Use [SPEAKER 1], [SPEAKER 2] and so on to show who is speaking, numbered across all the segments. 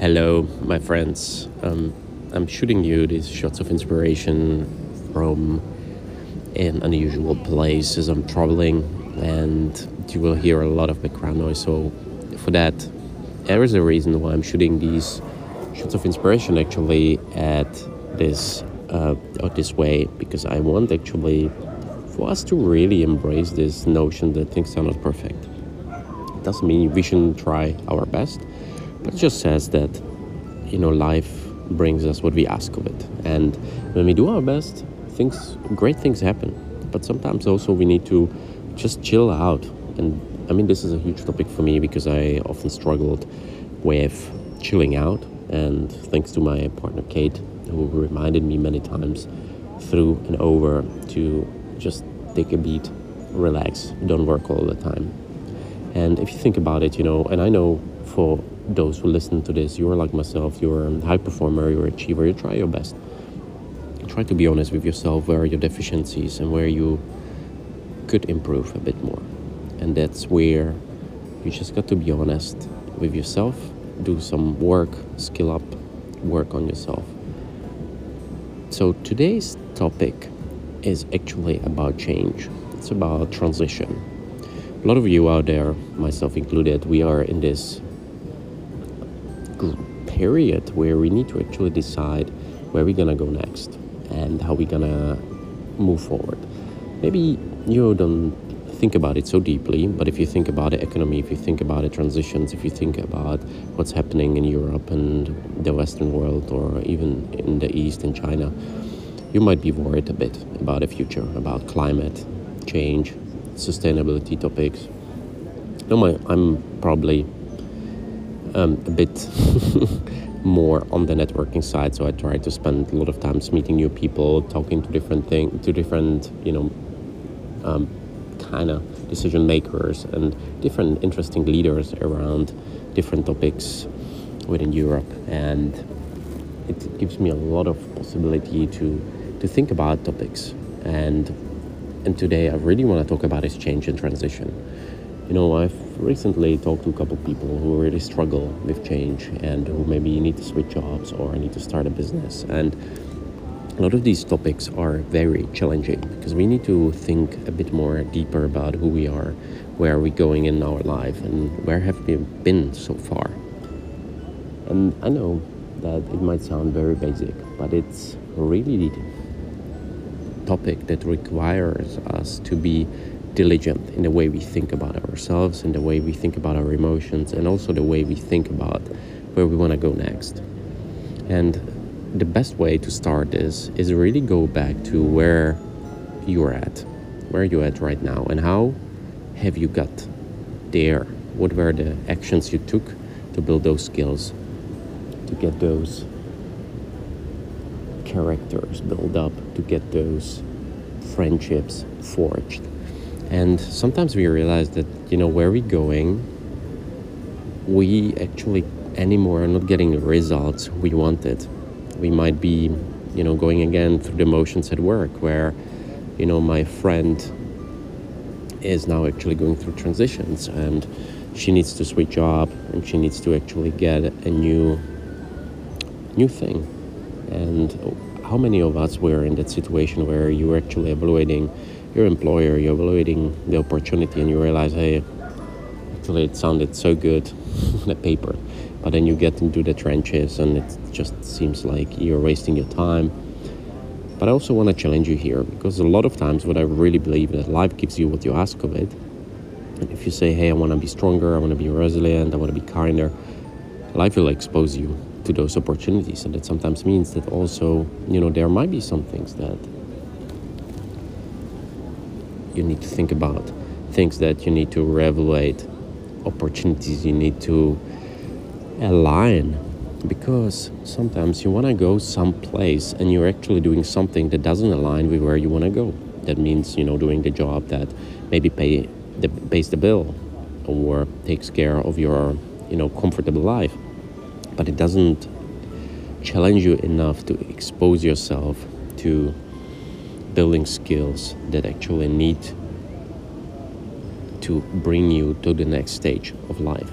[SPEAKER 1] Hello, my friends. Um, I'm shooting you these shots of inspiration from an unusual place as I'm traveling, and you will hear a lot of background noise. So, for that, there is a reason why I'm shooting these shots of inspiration actually at this uh, this way because I want actually for us to really embrace this notion that things are not perfect. It doesn't mean we shouldn't try our best, but just says that you know life brings us what we ask of it, and when we do our best, things great things happen. But sometimes also we need to just chill out, and I mean this is a huge topic for me because I often struggled with chilling out, and thanks to my partner Kate, who reminded me many times through and over to just take a beat, relax, don't work all the time. And if you think about it, you know, and I know for those who listen to this, you're like myself, you're a high performer, you're an achiever, you try your best. Try to be honest with yourself where are your deficiencies and where you could improve a bit more. And that's where you just got to be honest with yourself, do some work, skill up, work on yourself. So today's topic is actually about change. It's about transition. A lot of you out there, myself included, we are in this period where we need to actually decide where we're gonna go next and how we're gonna move forward. Maybe you don't think about it so deeply, but if you think about the economy, if you think about the transitions, if you think about what's happening in Europe and the Western world, or even in the East in China, you might be worried a bit about the future, about climate change, sustainability topics. I'm probably um, a bit more on the networking side, so I try to spend a lot of times meeting new people, talking to different thing, to different you know um, kind of decision makers and different interesting leaders around different topics within Europe, and it gives me a lot of possibility to to think about topics. And and today I really want to talk about is change and transition. You know, I've recently talked to a couple of people who really struggle with change and who maybe need to switch jobs or need to start a business. And a lot of these topics are very challenging because we need to think a bit more deeper about who we are, where are we going in our life, and where have we been so far. And I know that it might sound very basic, but it's really the topic that requires us to be diligent in the way we think about ourselves, in the way we think about our emotions, and also the way we think about where we want to go next. And the best way to start this is really go back to where you're at, where you're at right now, and how have you got there? What were the actions you took to build those skills, to get those characters built up to get those friendships forged. And sometimes we realize that, you know, where we're going, we actually anymore are not getting the results we wanted. We might be, you know, going again through the motions at work where, you know, my friend is now actually going through transitions and she needs to switch job and she needs to actually get a new new thing and how many of us were in that situation where you were actually evaluating your employer, you're evaluating the opportunity, and you realize, hey, actually it sounded so good on the paper, but then you get into the trenches and it just seems like you're wasting your time. But I also want to challenge you here because a lot of times, what I really believe is that life gives you what you ask of it. And if you say, hey, I want to be stronger, I want to be resilient, I want to be kinder, life will expose you to those opportunities and that sometimes means that also you know there might be some things that you need to think about things that you need to reevaluate opportunities you need to align. Because sometimes you want to go someplace and you're actually doing something that doesn't align with where you want to go. That means you know doing the job that maybe pay the, pays the bill or takes care of your you know comfortable life. But it doesn't challenge you enough to expose yourself to building skills that actually need to bring you to the next stage of life.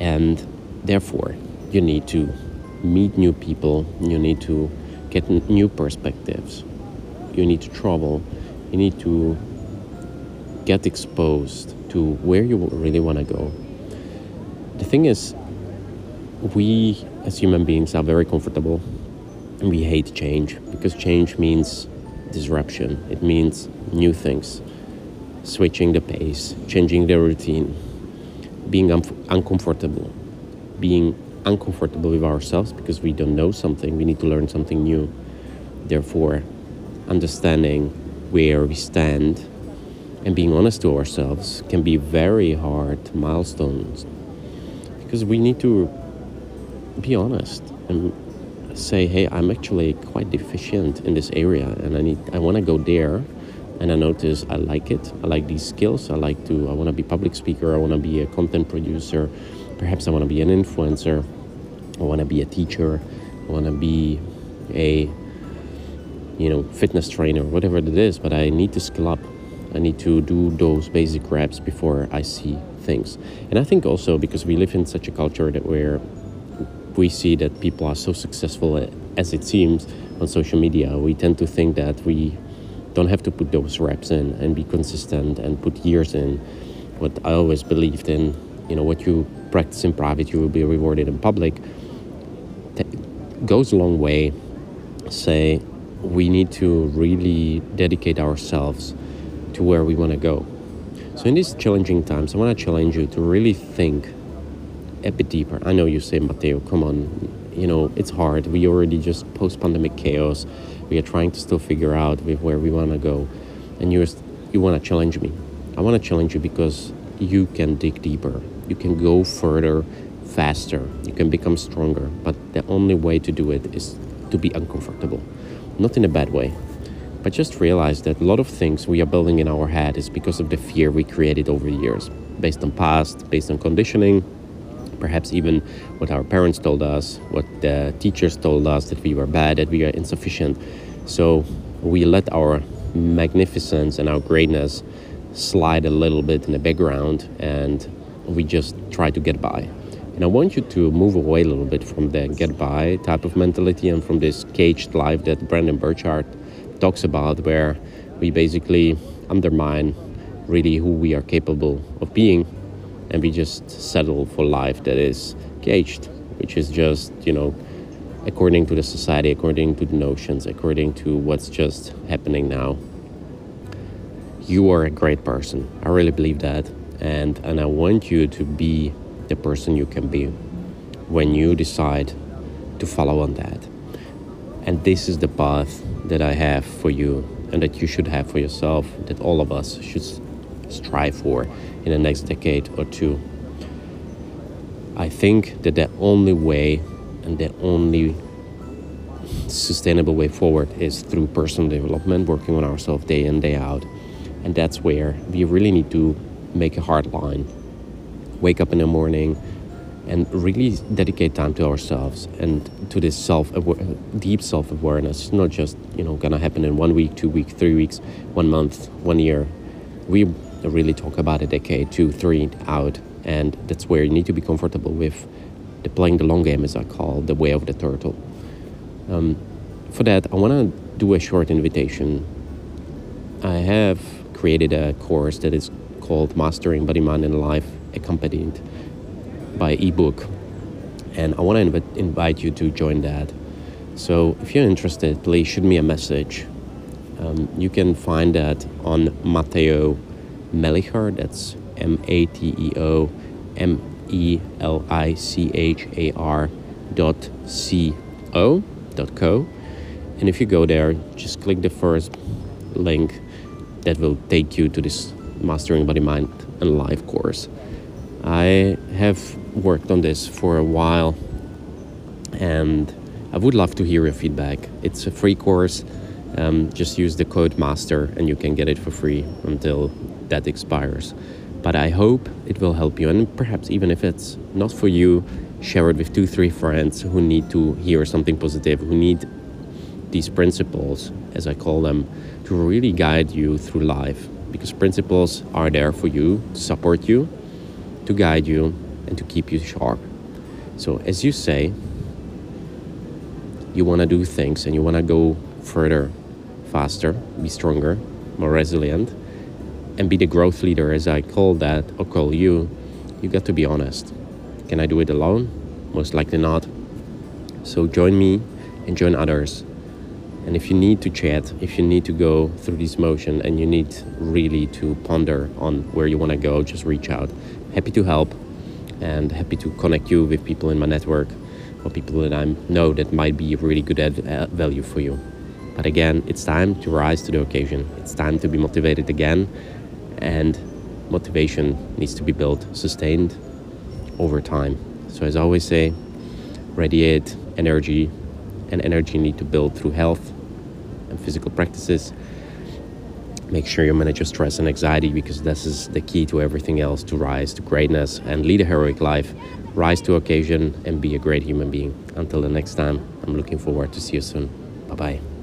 [SPEAKER 1] And therefore, you need to meet new people, you need to get new perspectives, you need to travel, you need to get exposed to where you really want to go. The thing is, we as human beings are very comfortable and we hate change because change means disruption, it means new things, switching the pace, changing the routine, being un- uncomfortable, being uncomfortable with ourselves because we don't know something, we need to learn something new. Therefore, understanding where we stand and being honest to ourselves can be very hard milestones because we need to be honest and say hey i'm actually quite deficient in this area and i need i want to go there and i notice i like it. I like these skills. I like to i want to be public speaker. I want to be a content producer. Perhaps i want to be an influencer. I want to be a teacher. I want to be a you know fitness trainer whatever it is but i need to skill up. I need to do those basic reps before i see things. And i think also because we live in such a culture that where we see that people are so successful as it seems on social media, we tend to think that we don't have to put those reps in and be consistent and put years in. What I always believed in, you know, what you practice in private, you will be rewarded in public, That goes a long way. Say, we need to really dedicate ourselves to where we want to go. So, in these challenging times, I want to challenge you to really think a bit deeper. I know you say, Mateo, come on, you know, it's hard. We already just post pandemic chaos. We are trying to still figure out where we want to go. And you're, you want to challenge me. I want to challenge you because you can dig deeper. You can go further, faster. You can become stronger. But the only way to do it is to be uncomfortable. Not in a bad way, but just realize that a lot of things we are building in our head is because of the fear we created over the years, based on past, based on conditioning, perhaps even what our parents told us, what the teachers told us that we were bad, that we are insufficient. So we let our magnificence and our greatness slide a little bit in the background and we just try to get by. And I want you to move away a little bit from the get by type of mentality and from this caged life that Brendon Burchard talks about, where we basically undermine really who we are capable of being and we just settle for life that is caged, which is just, you know, according to the society, according to the notions, according to what's just happening now. You are a great person. I really believe that. And, and I want you to be the person you can be when you decide to follow on that. And this is the path that I have for you and that you should have for yourself, that all of us should strive for in the next decade or two. I think that the only way and the only sustainable way forward is through personal development, working on ourselves day in, day out. And that's where we really need to make a hard line. Wake up in the morning and really dedicate time to ourselves and to this self deep self awareness. It's not just, you know, gonna happen in one week, two weeks, three weeks, one month, one year. We really talk about a decade, two, three out, and that's where you need to be comfortable with the playing the long game, as I call the way of the turtle. Um, for that, I want to do a short invitation. I have created a course that is called Mastering Body, Mind, and Life, accompanied by ebook, and I want to inv- invite you to join that. So, if you're interested, please shoot me a message. Um, you can find that on Mateo Melichar. That's M A T E O M E L I C H A R dot C O dot co. And if you go there, just click the first link that will take you to this Mastering Body, Mind, and Life course. I have worked on this for a while and I would love to hear your feedback. It's a free course. Um, just use the code MASTER and you can get it for free until that expires. But I hope it will help you, and perhaps even if it's not for you, share it with two, three friends who need to hear something positive, who need these principles, as I call them, to really guide you through life. Because principles are there for you to support you, to guide you, and to keep you sharp. So, as you say, you want to do things and you want to go further, faster, be stronger, more resilient, and be the growth leader, as I call that or call you, you got to be honest. Can I do it alone? Most likely not. So join me and join others. And if you need to chat, if you need to go through this motion and you need really to ponder on where you want to go, just reach out. Happy to help and happy to connect you with people in my network or people that I know that might be really good at uh, value for you. But again, it's time to rise to the occasion. It's time to be motivated again, and motivation needs to be built, sustained over time. So, as I always say, radiate energy, and energy need to build through health and physical practices. Make sure you manage your stress and anxiety because this is the key to everything else to rise to greatness and lead a heroic life, rise to occasion, and be a great human being. Until the next time, I'm looking forward to see you soon. Bye bye.